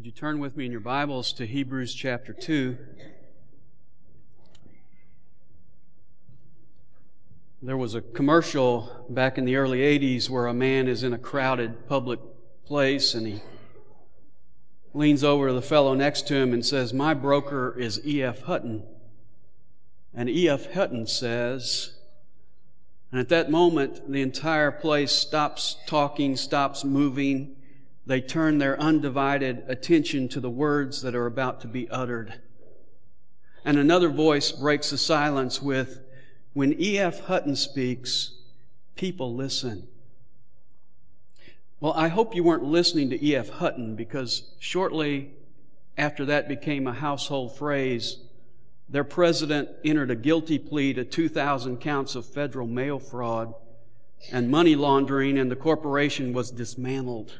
Would you turn with me in your Bibles to Hebrews chapter 2? There was a commercial back in the early 80s where a man is in a crowded public place and he leans over to the fellow next to him and says, My broker is E.F. Hutton. And E.F. Hutton says, and at that moment, the entire place stops talking, stops moving. They turn their undivided attention to the words that are about to be uttered. And another voice breaks the silence with, When E.F. Hutton speaks, people listen. Well, I hope you weren't listening to E.F. Hutton because shortly after that became a household phrase, their president entered a guilty plea to 2,000 counts of federal mail fraud and money laundering, and the corporation was dismantled.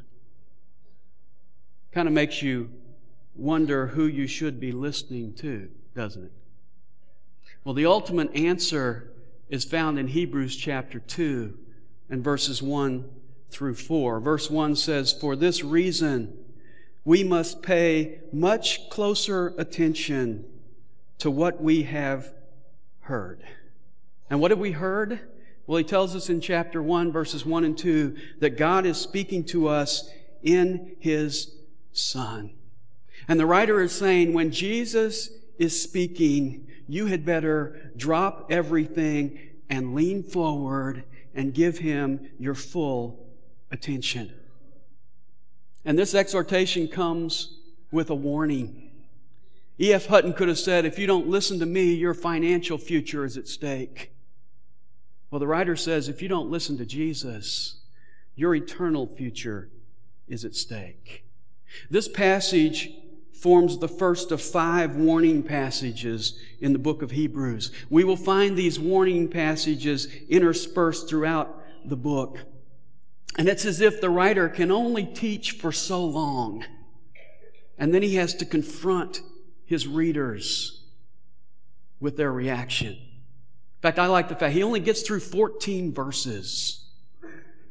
Kind of makes you wonder who you should be listening to, doesn't it? Well, the ultimate answer is found in Hebrews chapter 2 and verses 1 through 4. Verse 1 says, For this reason, we must pay much closer attention to what we have heard. And what have we heard? Well, he tells us in chapter 1, verses 1 and 2, that God is speaking to us in his Son. And the writer is saying, when Jesus is speaking, you had better drop everything and lean forward and give him your full attention. And this exhortation comes with a warning. E.F. Hutton could have said, if you don't listen to me, your financial future is at stake. Well, the writer says, if you don't listen to Jesus, your eternal future is at stake. This passage forms the first of five warning passages in the book of Hebrews. We will find these warning passages interspersed throughout the book. And it's as if the writer can only teach for so long. And then he has to confront his readers with their reaction. In fact, I like the fact he only gets through 14 verses.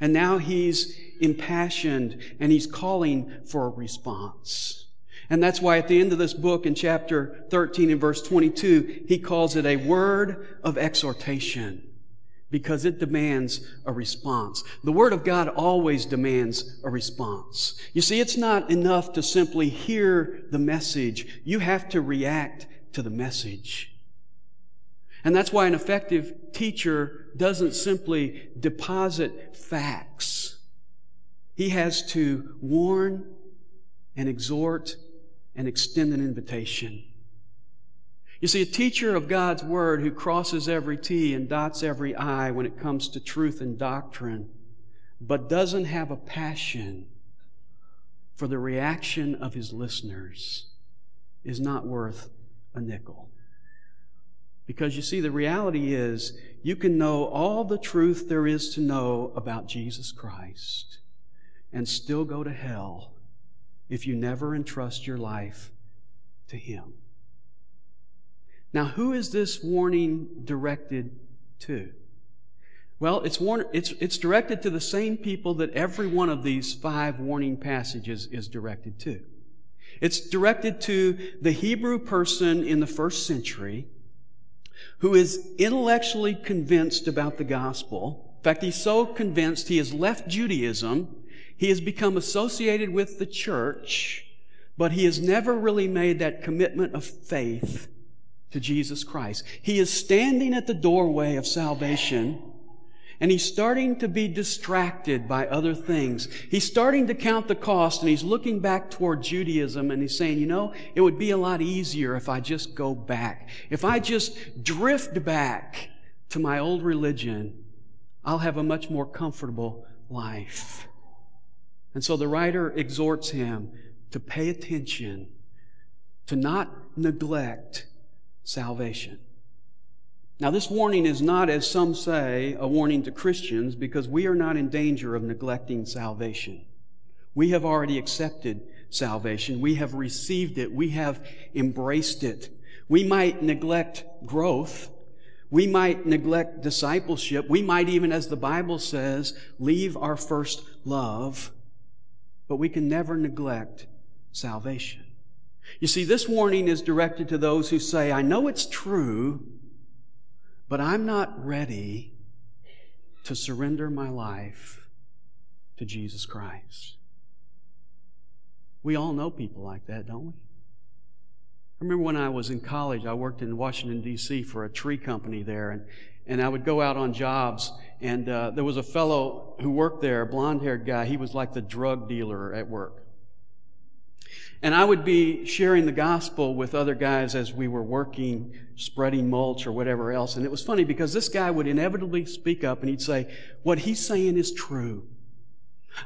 And now he's impassioned and he's calling for a response. And that's why at the end of this book in chapter 13 and verse 22, he calls it a word of exhortation because it demands a response. The Word of God always demands a response. You see, it's not enough to simply hear the message. You have to react to the message. And that's why an effective teacher doesn't simply deposit facts. He has to warn and exhort and extend an invitation. You see, a teacher of God's Word who crosses every T and dots every I when it comes to truth and doctrine, but doesn't have a passion for the reaction of his listeners is not worth a nickel. Because you see, the reality is you can know all the truth there is to know about Jesus Christ and still go to hell if you never entrust your life to Him. Now, who is this warning directed to? Well, it's, warn- it's, it's directed to the same people that every one of these five warning passages is directed to. It's directed to the Hebrew person in the first century who is intellectually convinced about the gospel. In fact, he's so convinced he has left Judaism. He has become associated with the church, but he has never really made that commitment of faith to Jesus Christ. He is standing at the doorway of salvation and he's starting to be distracted by other things. He's starting to count the cost and he's looking back toward Judaism and he's saying, you know, it would be a lot easier if I just go back. If I just drift back to my old religion, I'll have a much more comfortable life. And so the writer exhorts him to pay attention, to not neglect salvation. Now, this warning is not, as some say, a warning to Christians because we are not in danger of neglecting salvation. We have already accepted salvation. We have received it. We have embraced it. We might neglect growth. We might neglect discipleship. We might even, as the Bible says, leave our first love. But we can never neglect salvation. You see, this warning is directed to those who say, I know it's true, but I'm not ready to surrender my life to Jesus Christ. We all know people like that, don't we? I remember when I was in college, I worked in Washington, D.C. for a tree company there, and, and I would go out on jobs, and uh, there was a fellow who worked there, a blonde haired guy. He was like the drug dealer at work. And I would be sharing the gospel with other guys as we were working, spreading mulch or whatever else. And it was funny because this guy would inevitably speak up and he'd say, What he's saying is true.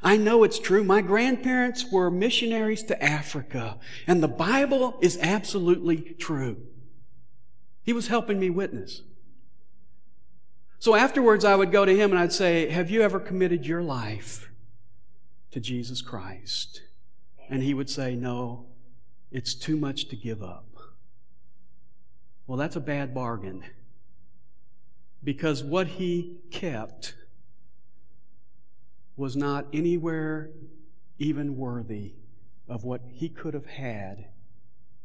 I know it's true. My grandparents were missionaries to Africa, and the Bible is absolutely true. He was helping me witness. So afterwards, I would go to him and I'd say, Have you ever committed your life to Jesus Christ? And he would say, No, it's too much to give up. Well, that's a bad bargain. Because what he kept was not anywhere even worthy of what he could have had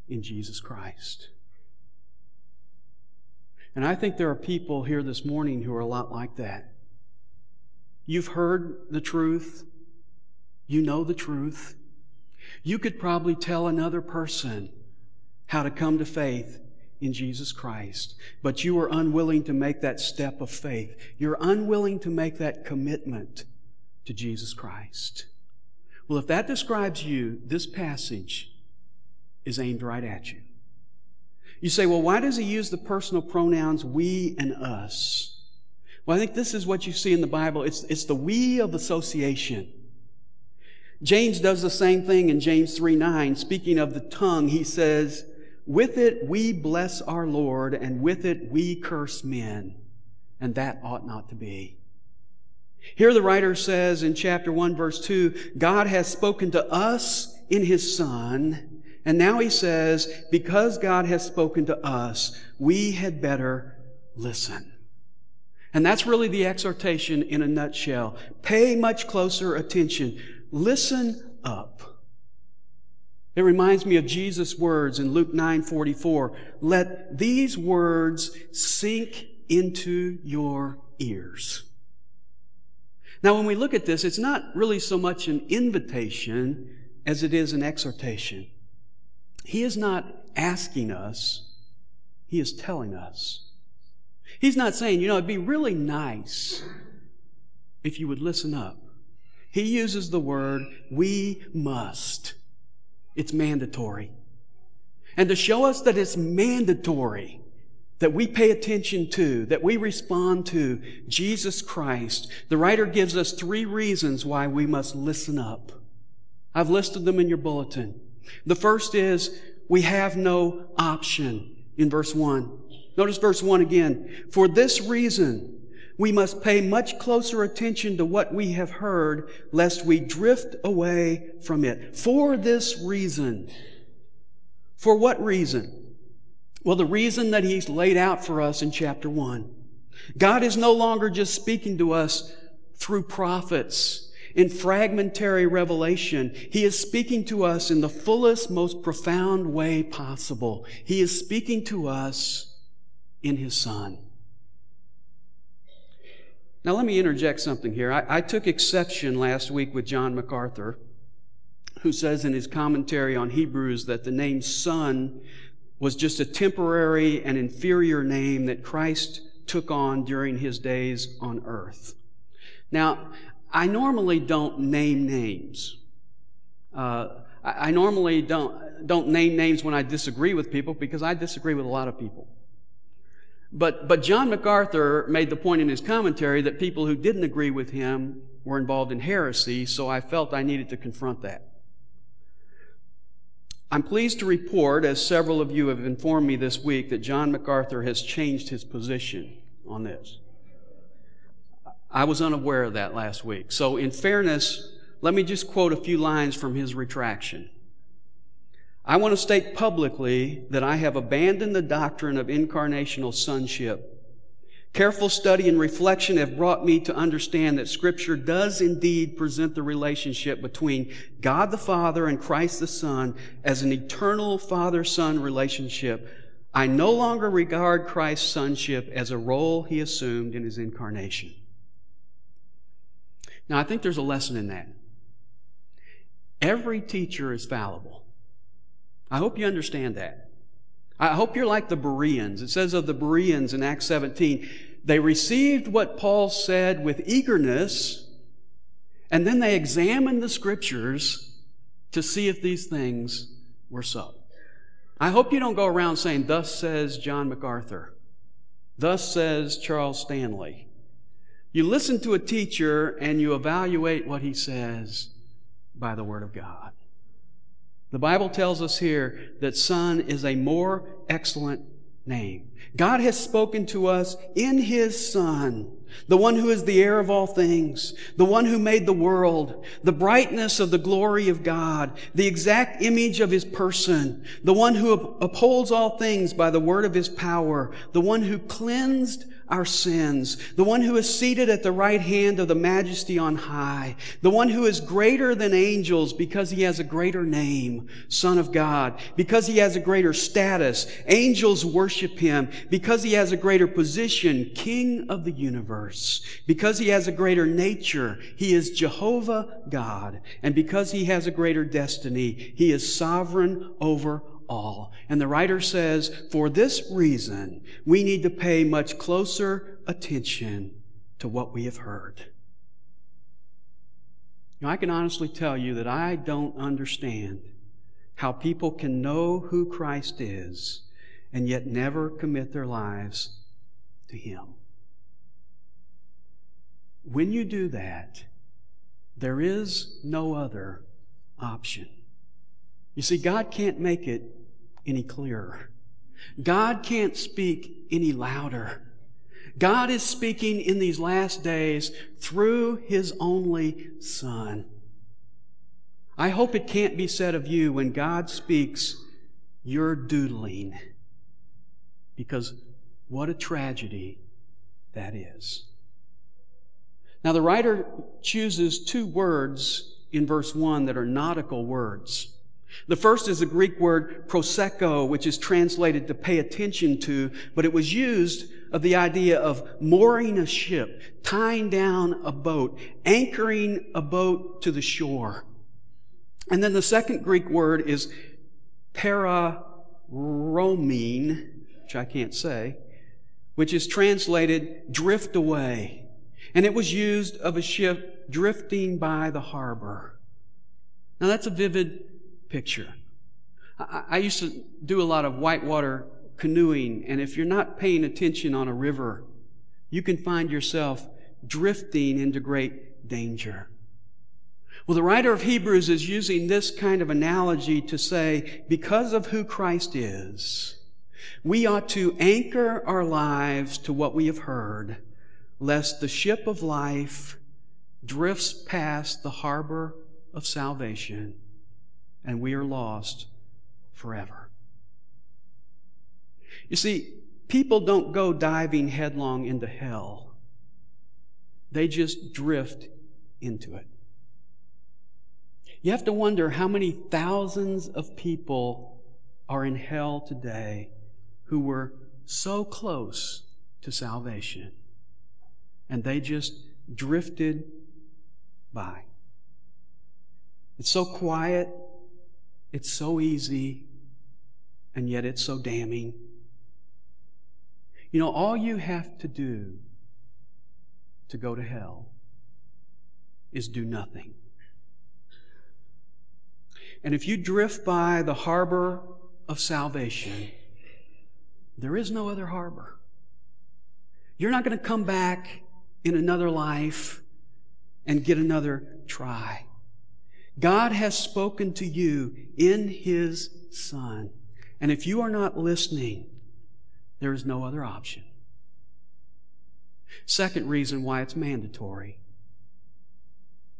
in Jesus Christ. And I think there are people here this morning who are a lot like that. You've heard the truth. You know the truth. You could probably tell another person how to come to faith in Jesus Christ, but you are unwilling to make that step of faith. You're unwilling to make that commitment to Jesus Christ. Well, if that describes you, this passage is aimed right at you. You say, well, why does he use the personal pronouns we and us? Well, I think this is what you see in the Bible. It's, it's the we of association. James does the same thing in James 3 9. Speaking of the tongue, he says, With it we bless our Lord, and with it we curse men. And that ought not to be. Here the writer says in chapter 1 verse 2, God has spoken to us in His Son. And now he says, because God has spoken to us, we had better listen. And that's really the exhortation in a nutshell. Pay much closer attention. Listen up. It reminds me of Jesus' words in Luke 9 44. Let these words sink into your ears. Now, when we look at this, it's not really so much an invitation as it is an exhortation. He is not asking us, He is telling us. He's not saying, you know, it'd be really nice if you would listen up. He uses the word we must. It's mandatory. And to show us that it's mandatory, that we pay attention to, that we respond to Jesus Christ, the writer gives us three reasons why we must listen up. I've listed them in your bulletin. The first is we have no option in verse 1. Notice verse 1 again. For this reason, we must pay much closer attention to what we have heard, lest we drift away from it. For this reason. For what reason? Well, the reason that He's laid out for us in chapter 1. God is no longer just speaking to us through prophets in fragmentary revelation. He is speaking to us in the fullest, most profound way possible. He is speaking to us in His Son. Now, let me interject something here. I, I, took exception last week with John MacArthur, who says in his commentary on Hebrews that the name Son was just a temporary and inferior name that Christ took on during his days on earth. Now, I normally don't name names. Uh, I, I normally don't, don't name names when I disagree with people because I disagree with a lot of people. But, but John MacArthur made the point in his commentary that people who didn't agree with him were involved in heresy, so I felt I needed to confront that. I'm pleased to report, as several of you have informed me this week, that John MacArthur has changed his position on this. I was unaware of that last week. So, in fairness, let me just quote a few lines from his retraction. I want to state publicly that I have abandoned the doctrine of incarnational sonship Careful study and reflection have brought me to understand that Scripture does indeed present the relationship between God the Father and Christ the Son as an eternal Father Son relationship. I no longer regard Christ's sonship as a role he assumed in his incarnation. Now, I think there's a lesson in that. Every teacher is fallible. I hope you understand that. I hope you're like the Bereans. It says of the Bereans in Acts 17, they received what Paul said with eagerness, and then they examined the scriptures to see if these things were so. I hope you don't go around saying, Thus says John MacArthur. Thus says Charles Stanley. You listen to a teacher and you evaluate what he says by the Word of God. The Bible tells us here that Son is a more excellent name. God has spoken to us in His Son, the one who is the heir of all things, the one who made the world, the brightness of the glory of God, the exact image of His person, the one who upholds all things by the word of His power, the one who cleansed our sins, the one who is seated at the right hand of the majesty on high, the one who is greater than angels because he has a greater name, Son of God, because he has a greater status, angels worship him, because he has a greater position, King of the universe, because he has a greater nature, he is Jehovah God, and because he has a greater destiny, he is sovereign over all. And the writer says, for this reason, we need to pay much closer attention to what we have heard. I can honestly tell you that I don't understand how people can know who Christ is and yet never commit their lives to Him. When you do that, there is no other option. You see, God can't make it any clearer. God can't speak any louder. God is speaking in these last days through His only Son. I hope it can't be said of you when God speaks, you're doodling. Because what a tragedy that is. Now, the writer chooses two words in verse 1 that are nautical words. The first is the Greek word proseko, which is translated to pay attention to, but it was used of the idea of mooring a ship, tying down a boat, anchoring a boat to the shore. And then the second Greek word is pararomene, which I can't say, which is translated drift away. And it was used of a ship drifting by the harbor. Now that's a vivid picture. I, I used to do a lot of whitewater canoeing, and if you're not paying attention on a river, you can find yourself drifting into great danger. Well, the writer of Hebrews is using this kind of analogy to say, because of who Christ is, we ought to anchor our lives to what we have heard, lest the ship of life drifts past the harbor of salvation and we are lost forever. You see, people don't go diving headlong into hell. They just drift into it. You have to wonder how many thousands of people are in hell today who were so close to salvation and they just drifted by. It's so quiet it's so easy, and yet it's so damning. You know, all you have to do to go to hell is do nothing. And if you drift by the harbor of salvation, there is no other harbor. You're not going to come back in another life and get another try. God has spoken to you in His Son. And if you are not listening, there is no other option. Second reason why it's mandatory.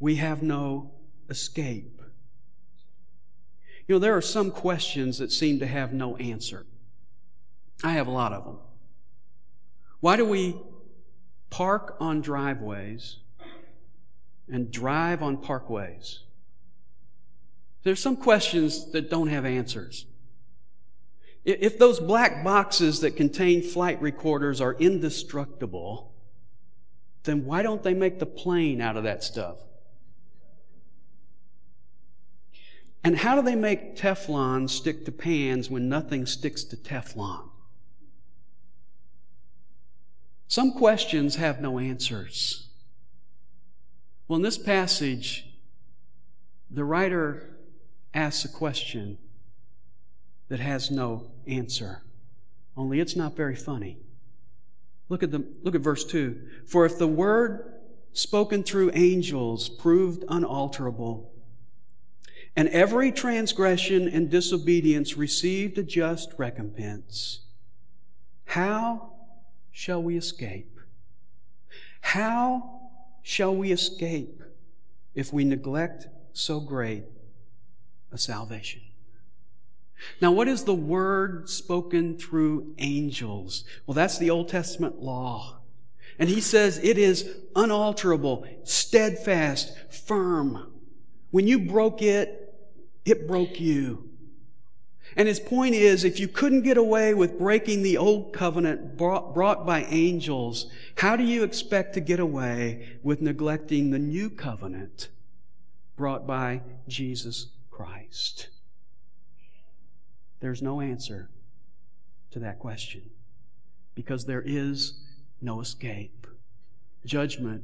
We have no escape. You know, there are some questions that seem to have no answer. I have a lot of them. Why do we park on driveways and drive on parkways. There's some questions that don't have answers. If those black boxes that contain flight recorders are indestructible, then why don't they make the plane out of that stuff? And how do they make Teflon stick to pans when nothing sticks to Teflon? Some questions have no answers. Well, in this passage, the writer asks a question that has no answer. Only it's not very funny. Look at the, look at verse 2. For if the word spoken through angels proved unalterable, and every transgression and disobedience received a just recompense, how shall we escape? How shall we escape if we neglect so great a salvation? Now, what is the word spoken through angels? Well, that's the Old Testament law. And he says it is unalterable, steadfast, firm. When you broke it, it broke you. And his point is, if you couldn't get away with breaking the old covenant brought, brought, by angels, how do you expect to get away with neglecting the new covenant brought by Jesus Christ? There's no answer to that question because there is no escape. Judgment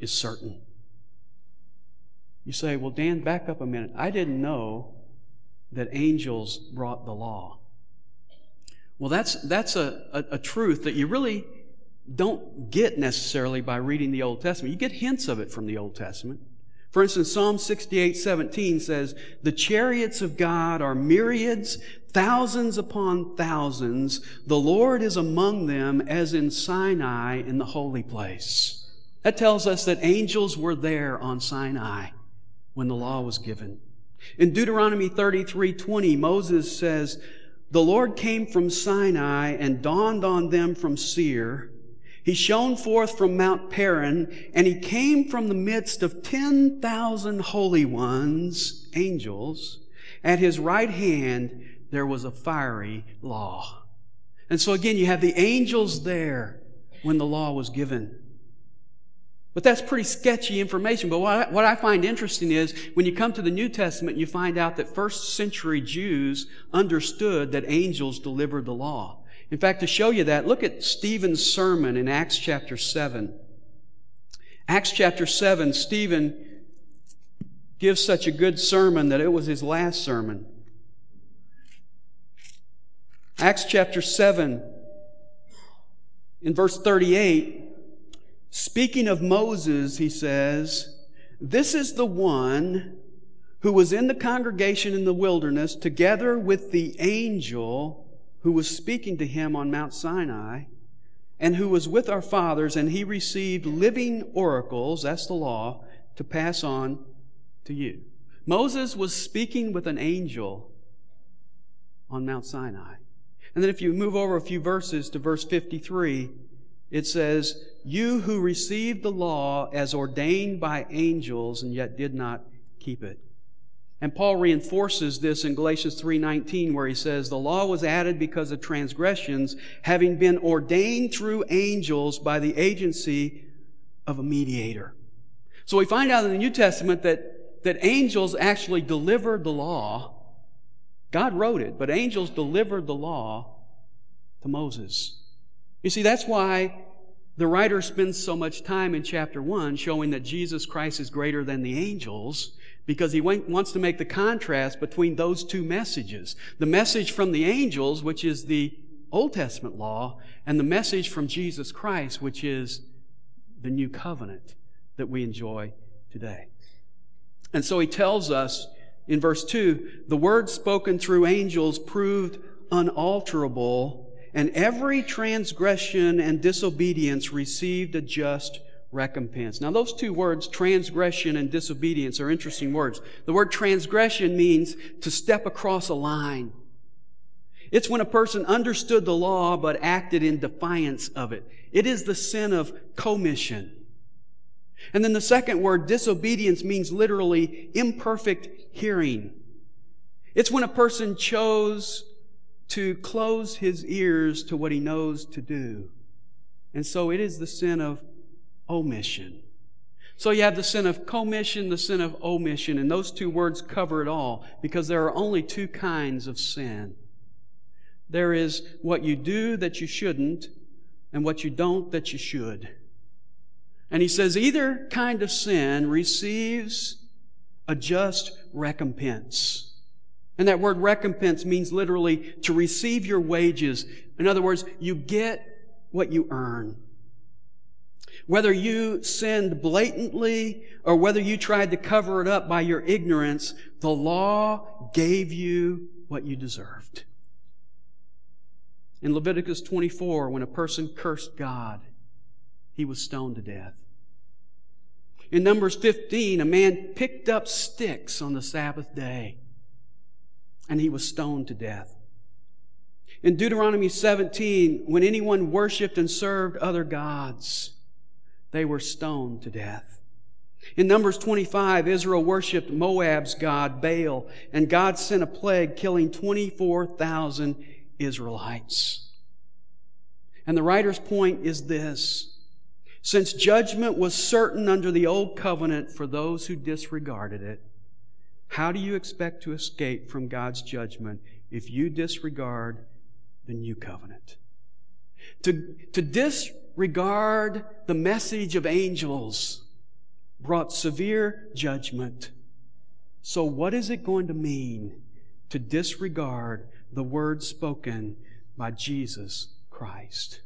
is certain. You say, well, Dan, back up a minute. I didn't know that angels brought the law. Well, that's, that's a, a, a, truth that you really don't get necessarily by reading the Old Testament. You get hints of it from the Old Testament. For instance, Psalm 68, 17 says, The chariots of God are myriads, thousands upon thousands. The Lord is among them as in Sinai in the holy place. That tells us that angels were there on Sinai when the law was given. In Deuteronomy 33, 20, Moses says, The Lord came from Sinai and dawned on them from Seir. He shone forth from Mount Paran, and he came from the midst of 10,000 holy ones, angels. At his right hand, there was a fiery law. And so again, you have the angels there when the law was given. But that's pretty sketchy information. But what I, what I, find interesting is when you come to the New Testament, you find out that first century Jews understood that angels delivered the law. In fact, to show you that, look at Stephen's sermon in Acts chapter 7. Acts chapter 7, Stephen gives such a good sermon that it was his last sermon. Acts chapter 7, in verse 38, speaking of Moses, he says, This is the one who was in the congregation in the wilderness together with the angel who was speaking to him on Mount Sinai and who was with our fathers, and he received living oracles, that's the law, to pass on to you. Moses was speaking with an angel on Mount Sinai. And then if you move over a few verses to verse 53, it says, You who received the law as ordained by angels and yet did not keep it. And Paul reinforces this in Galatians 3:19 where he says the law was added because of transgressions having been ordained through angels by the agency of a mediator. So we find out in the New Testament that that angels actually delivered the law. God wrote it, but angels delivered the law to Moses. You see, that's why the writer spends so much time in chapter 1 showing that Jesus Christ is greater than the angels because he wants to make the contrast between those two messages. The message from the angels, which is the Old Testament law, and the message from Jesus Christ, which is the new covenant that we enjoy today. And so he tells us in verse 2 the word spoken through angels proved unalterable, and every transgression and disobedience received a just recompense. Now, those two words, transgression and disobedience, are interesting words. The word transgression means to step across a line. It's when a person understood the law but acted in defiance of it. It is the sin of commission. And then the second word, disobedience, means literally imperfect hearing. It's when a person chose to close his ears to what he knows to do. And so it is the sin of omission. So you have the sin of commission, the sin of omission, and those two words cover it all because there are only two kinds of sin. There is what you do that you shouldn't and what you don't that you should. And he says either kind of sin receives a just recompense. And that word recompense means literally to receive your wages. In other words, you get what you earn. Whether you sinned blatantly or whether you tried to cover it up by your ignorance, the law gave you what you deserved. In Leviticus 24, when a person cursed God, he was stoned to death. In Numbers 15, a man picked up sticks on the Sabbath day and he was stoned to death. In Deuteronomy 17, when anyone worshiped and served other gods, they were stoned to death. In Numbers 25, Israel worshiped Moab's god Baal, and God sent a plague killing 24,000 Israelites. And the writer's point is this. Since judgment was certain under the old covenant for those who disregarded it, how do you expect to escape from God's judgment if you disregard the new covenant? To, to disregard the message of angels brought severe judgment. So, what is it going to mean to disregard the word spoken by Jesus Christ.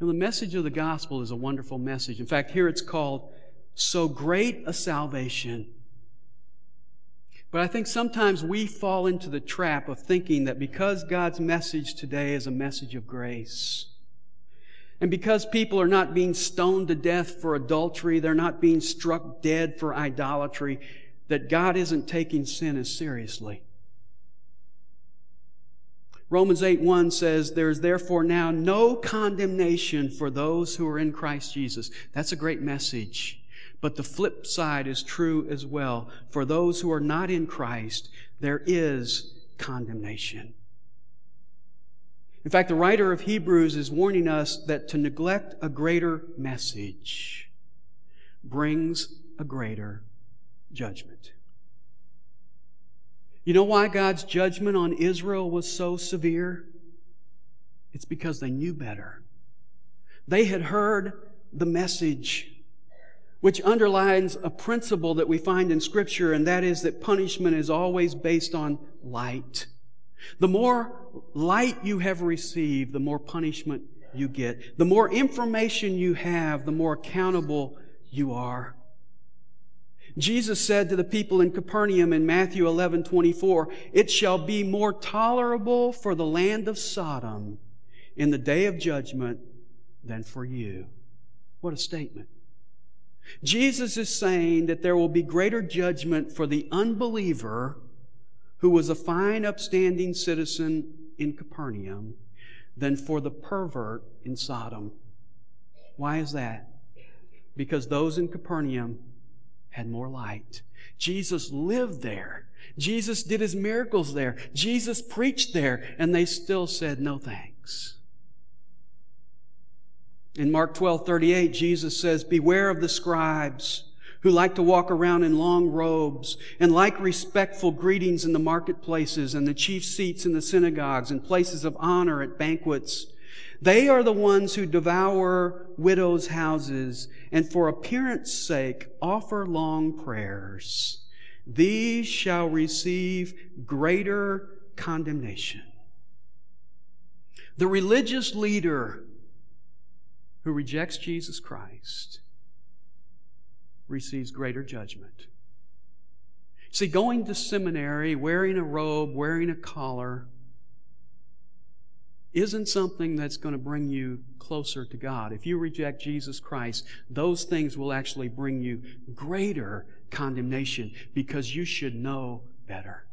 Now, the message of the gospel is a wonderful message. In fact, here it's called So Great a Salvation. But I think sometimes we fall into the trap of thinking that because God's message today is a message of grace, and because people are not being stoned to death for adultery, they're not being struck dead for idolatry, that God isn't taking sin as seriously. Romans 8 1 says, There is therefore now no condemnation for those who are in Christ Jesus. That's a great message. But the flip side is true as well. For those who are not in Christ, there is condemnation. In fact, the writer of Hebrews is warning us that to neglect a greater message brings a greater judgment. You know why God's judgment on Israel was so severe? It's because they knew better. They had heard the message, which underlines a principle that we find in Scripture, and that is that punishment is always based on light. The more light you have received, the more punishment you get. The more information you have, the more accountable you are. Jesus said to the people in Capernaum in Matthew 11, 24, It shall be more tolerable for the land of Sodom in the day of judgment than for you. What a statement. Jesus is saying that there will be greater judgment for the unbeliever who was a fine, upstanding citizen in Capernaum than for the pervert in Sodom. Why is that? Because those in Capernaum had more light. Jesus lived there. Jesus did his miracles there. Jesus preached there, and they still said no thanks. In Mark 12, 38, Jesus says, Beware of the scribes who like to walk around in long robes and like respectful greetings in the marketplaces and the chief seats in the synagogues and places of honor at banquets they are the ones who devour widows' houses and for appearance sake offer long prayers. These shall receive greater condemnation. The religious leader who rejects Jesus Christ receives greater judgment. See, going to seminary, wearing a robe, wearing a collar, isn't something that's going to bring you closer to God. If you reject Jesus Christ, those things will actually bring you greater condemnation because you should know better.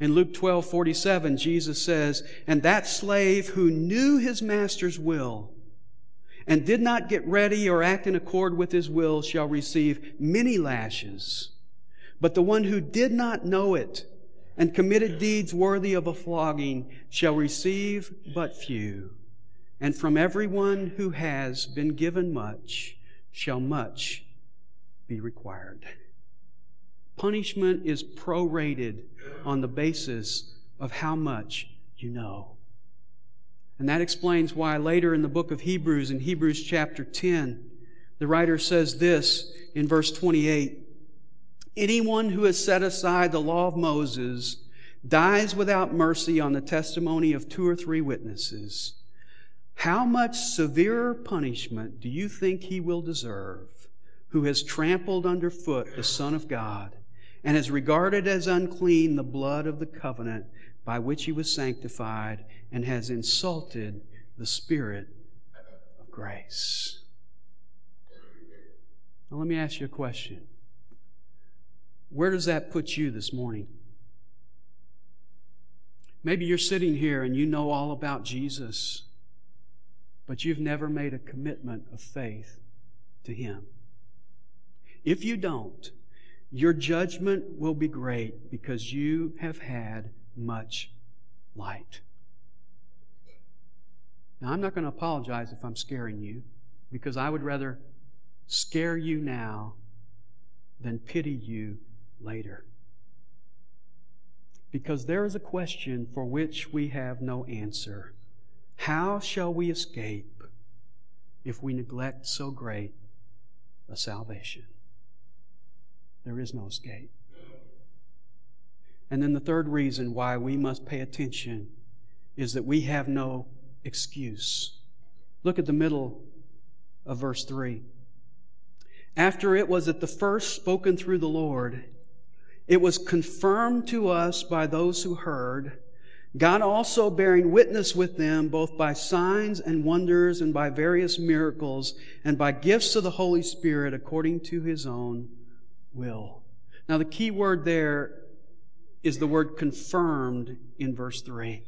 In Luke 12, 47, Jesus says, And that slave who knew his master's will and did not get ready or act in accord with his will shall receive many lashes. But the one who did not know it and committed deeds worthy of a flogging shall receive but few. And from everyone who has been given much shall much be required. Punishment is prorated on the basis of how much you know. And that explains why later in the book of Hebrews, in Hebrews chapter 10, the writer says this in verse 28 Anyone who has set aside the law of Moses dies without mercy on the testimony of two or three witnesses. How much severer punishment do you think he will deserve who has trampled underfoot the Son of God and has regarded as unclean the blood of the covenant by which he was sanctified and has insulted the Spirit of grace? Now, let me ask you a question. Where does that put you this morning? Maybe you're sitting here and you know all about Jesus, but you've never made a commitment of faith to Him. If you don't, your judgment will be great because you have had much light. Now, I'm not going to apologize if I'm scaring you because I would rather scare you now than pity you later. Because there is a question for which we have no answer. How shall we escape if we neglect so great a salvation? There is no escape. And then the third reason why we must pay attention is that we have no excuse. Look at the middle of verse 3. After it was at the first spoken through the Lord, it was confirmed to us by those who heard, God also bearing witness with them both by signs and wonders and by various miracles and by gifts of the Holy Spirit according to his own will. Now, the key word there is the word confirmed in verse 3.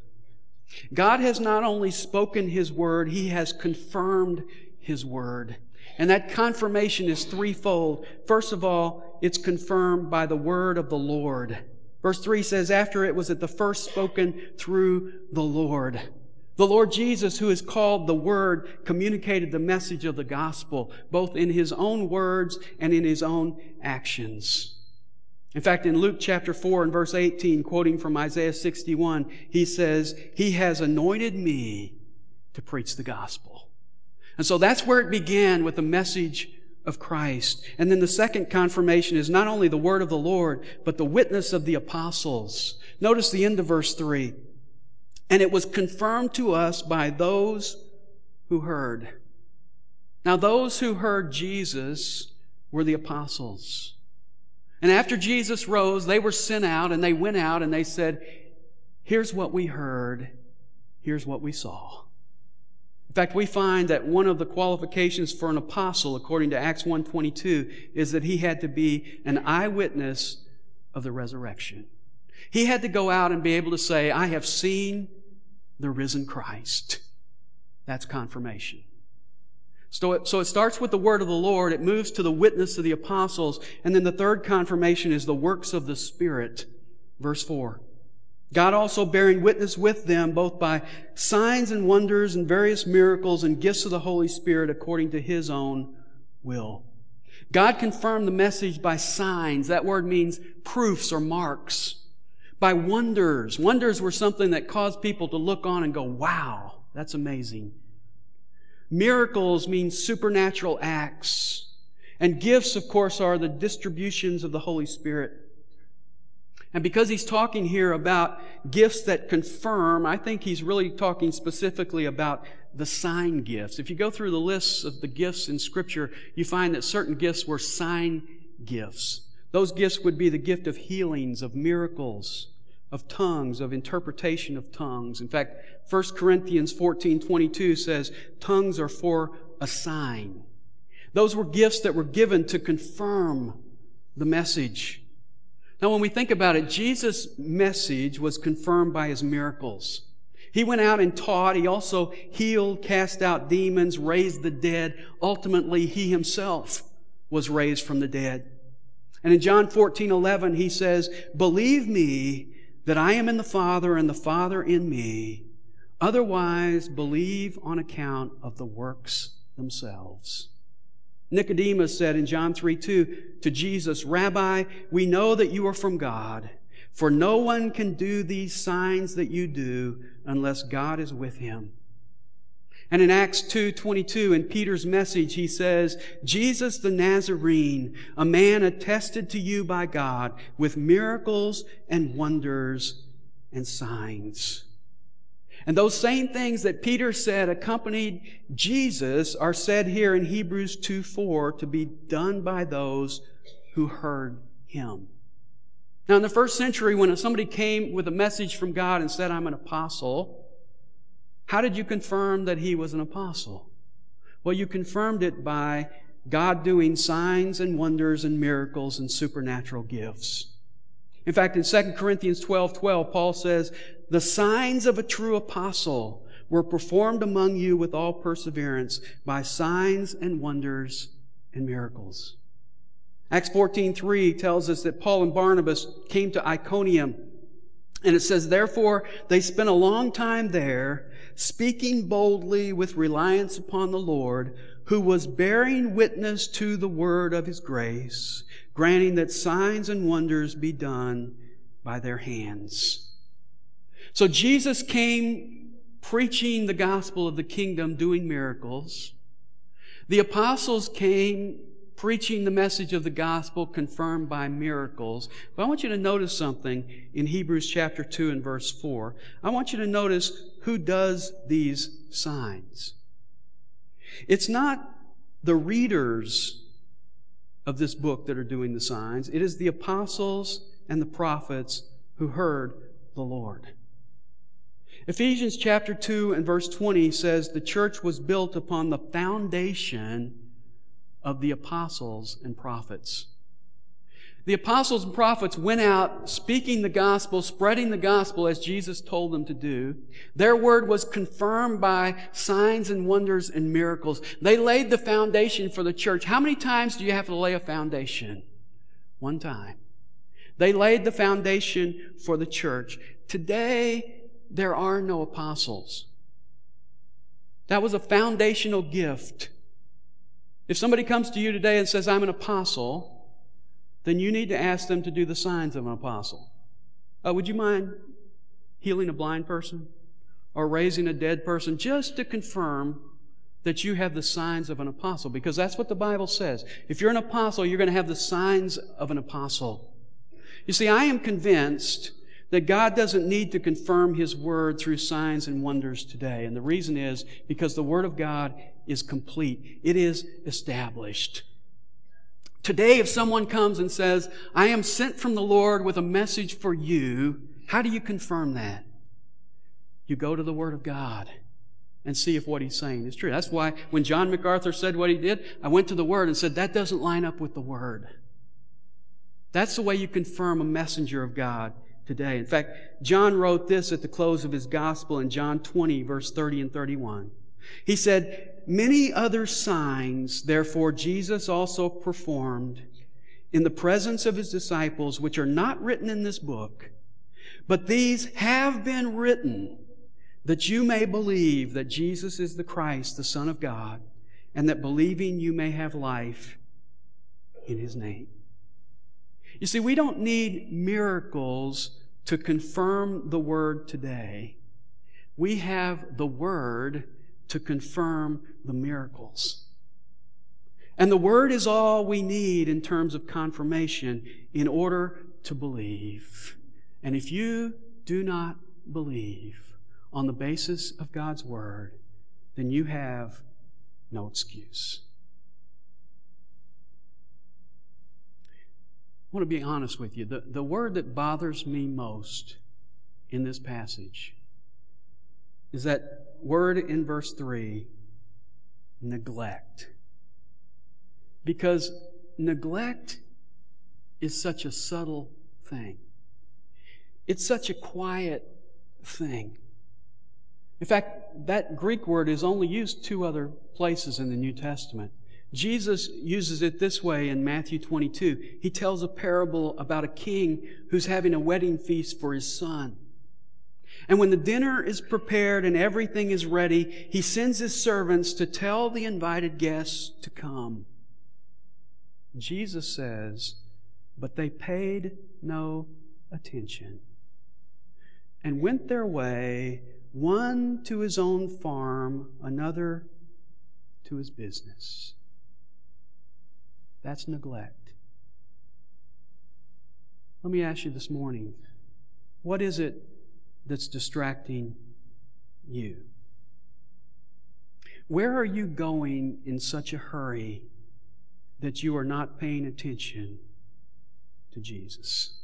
God has not only spoken his word, he has confirmed his word. And that confirmation is threefold. First of all, it's confirmed by the word of the Lord. Verse 3 says, After it was at the first spoken through the Lord. The Lord Jesus, who is called the Word, communicated the message of the gospel, both in his own words and in his own actions. In fact, in Luke chapter 4 and verse 18, quoting from Isaiah 61, he says, He has anointed me to preach the gospel. And so that's where it began with the message of Christ. And then the second confirmation is not only the word of the Lord, but the witness of the apostles. Notice the end of verse 3. And it was confirmed to us by those who heard. Now, those who heard Jesus were the apostles. And after Jesus rose, they were sent out and they went out and they said, Here's what we heard. Here's what we saw. In fact, we find that one of the qualifications for an apostle, according to Acts 1.22, is that he had to be an eyewitness of the resurrection. He had to go out and be able to say, I have seen the risen Christ. That's confirmation. So it, so it starts with the word of the Lord, it moves to the witness of the apostles, and then the third confirmation is the works of the Spirit. Verse 4. God also bearing witness with them both by signs and wonders and various miracles and gifts of the Holy Spirit according to his own will. God confirmed the message by signs. That word means proofs or marks. By wonders. Wonders were something that caused people to look on and go, wow, that's amazing. Miracles mean supernatural acts. And gifts, of course, are the distributions of the Holy Spirit. And because he's talking here about gifts that confirm, I think he's really talking specifically about the sign gifts. If you go through the lists of the gifts in Scripture, you find that certain gifts were sign gifts. Those gifts would be the gift of healings, of miracles, of tongues, of interpretation of tongues. In fact, 1 Corinthians 14 22 says, tongues are for a sign. Those were gifts that were given to confirm the message Now, when we think about it, Jesus' message was confirmed by his miracles. He went out and taught. He also healed, cast out demons, raised the dead. Ultimately, he himself was raised from the dead. And in John 14, 11, he says, Believe me that I am in the Father and the Father in me. Otherwise, believe on account of the works themselves. Nicodemus said in John 3 2 to Jesus, Rabbi, we know that you are from God, for no one can do these signs that you do unless God is with him. And in Acts 2:22 in Peter's message he says, "Jesus the Nazarene, a man attested to you by God with miracles and wonders and signs." And those same things that Peter said accompanied Jesus are said here in Hebrews 2 4 to be done by those who heard him. Now, in the first century, when somebody came with a message from God and said, I'm an apostle, how did you confirm that he was an apostle? Well, you confirmed it by God doing signs and wonders and miracles and supernatural gifts. In fact, in 2 Corinthians 12 12, Paul says, the signs of a true apostle were performed among you with all perseverance by signs and wonders and miracles. Acts 14:3 tells us that Paul and Barnabas came to Iconium and it says therefore they spent a long time there speaking boldly with reliance upon the Lord who was bearing witness to the word of his grace granting that signs and wonders be done by their hands. So Jesus came preaching the gospel of the kingdom, doing miracles. The apostles came preaching the message of the gospel confirmed by miracles. But I want you to notice something in Hebrews chapter 2 and verse 4. I want you to notice who does these signs. It's not the readers of this book that are doing the signs. It is the apostles and the prophets who heard the Lord. Ephesians chapter 2 and verse 20 says the church was built upon the foundation of the apostles and prophets. The apostles and prophets went out speaking the gospel, spreading the gospel as Jesus told them to do. Their word was confirmed by signs and wonders and miracles. They laid the foundation for the church. How many times do you have to lay a foundation? One time. They laid the foundation for the church. Today, there are no apostles. That was a foundational gift. If somebody comes to you today and says, I'm an apostle, then you need to ask them to do the signs of an apostle. Uh, would you mind healing a blind person or raising a dead person just to confirm that you have the signs of an apostle? Because that's what the Bible says. If you're an apostle, you're going to have the signs of an apostle. You see, I am convinced that God doesn't need to confirm His Word through signs and wonders today. And the reason is because the Word of God is complete. It is established. Today, if someone comes and says, I am sent from the Lord with a message for you, how do you confirm that? You go to the Word of God and see if what he's saying is true. That's why when John MacArthur said what he did, I went to the Word and said, that doesn't line up with the Word. That's the way you confirm a messenger of God today. In fact, John wrote this at the close of his gospel in John 20, verse 30 and 31. He said, Many other signs, therefore, Jesus also performed in the presence of his disciples, which are not written in this book, but these have been written that you may believe that Jesus is the Christ, the Son of God, and that believing you may have life in his name. You see, we don't need miracles to confirm the word today. We have the word to confirm the miracles. And the word is all we need in terms of confirmation in order to believe. And if you do not believe on the basis of God's word, then you have no excuse. I want to be honest with you. The, the word that bothers me most in this passage is that word in verse 3 neglect. Because neglect is such a subtle thing. It's such a quiet thing. In fact, that Greek word is only used two other places in the New Testament. Jesus uses it this way in Matthew 22. He tells a parable about a king who's having a wedding feast for his son. And when the dinner is prepared and everything is ready, he sends his servants to tell the invited guests to come. Jesus says, but they paid no attention and went their way, one to his own farm, another to his business. That's neglect. Let me ask you this morning what is it that's distracting you? Where are you going in such a hurry that you are not paying attention to Jesus?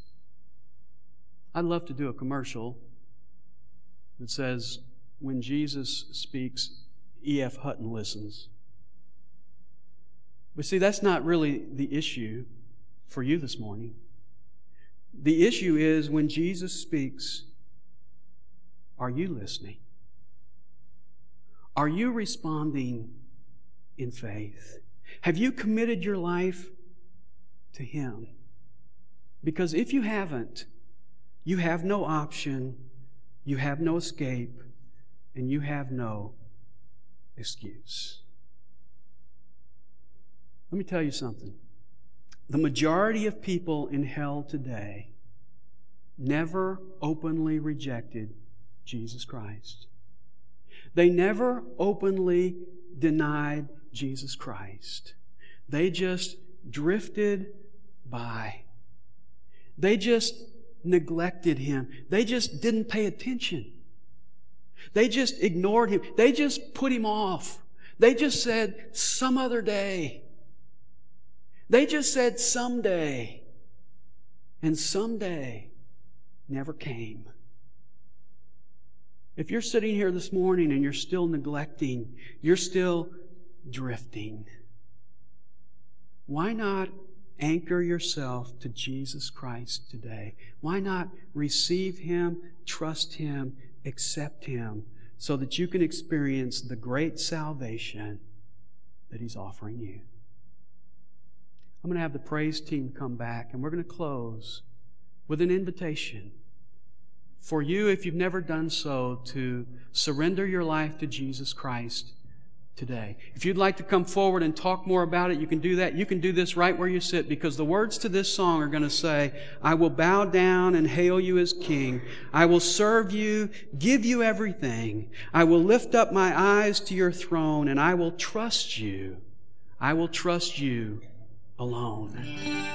I'd love to do a commercial that says, When Jesus speaks, E.F. Hutton listens. But see, that's not really the issue for you this morning. The issue is when Jesus speaks, are you listening? Are you responding in faith? Have you committed your life to Him? Because if you haven't, you have no option, you have no escape, and you have no excuse. Let me tell you something. The majority of people in hell today never openly rejected Jesus Christ. They never openly denied Jesus Christ. They just drifted by. They just neglected him. They just didn't pay attention. They just ignored him. They just put him off. They just said, some other day. They just said someday. And someday never came. If you're sitting here this morning and you're still neglecting, you're still drifting, why not anchor yourself to Jesus Christ today? Why not receive Him, trust Him, accept Him, so that you can experience the great salvation that He's offering you? I'm going to have the praise team come back, and we're going to close with an invitation for you, if you've never done so, to surrender your life to Jesus Christ today. If you'd like to come forward and talk more about it, you can do that. You can do this right where you sit because the words to this song are going to say, I will bow down and hail you as King. I will serve you, give you everything. I will lift up my eyes to your throne and I will trust you. I will trust you alone.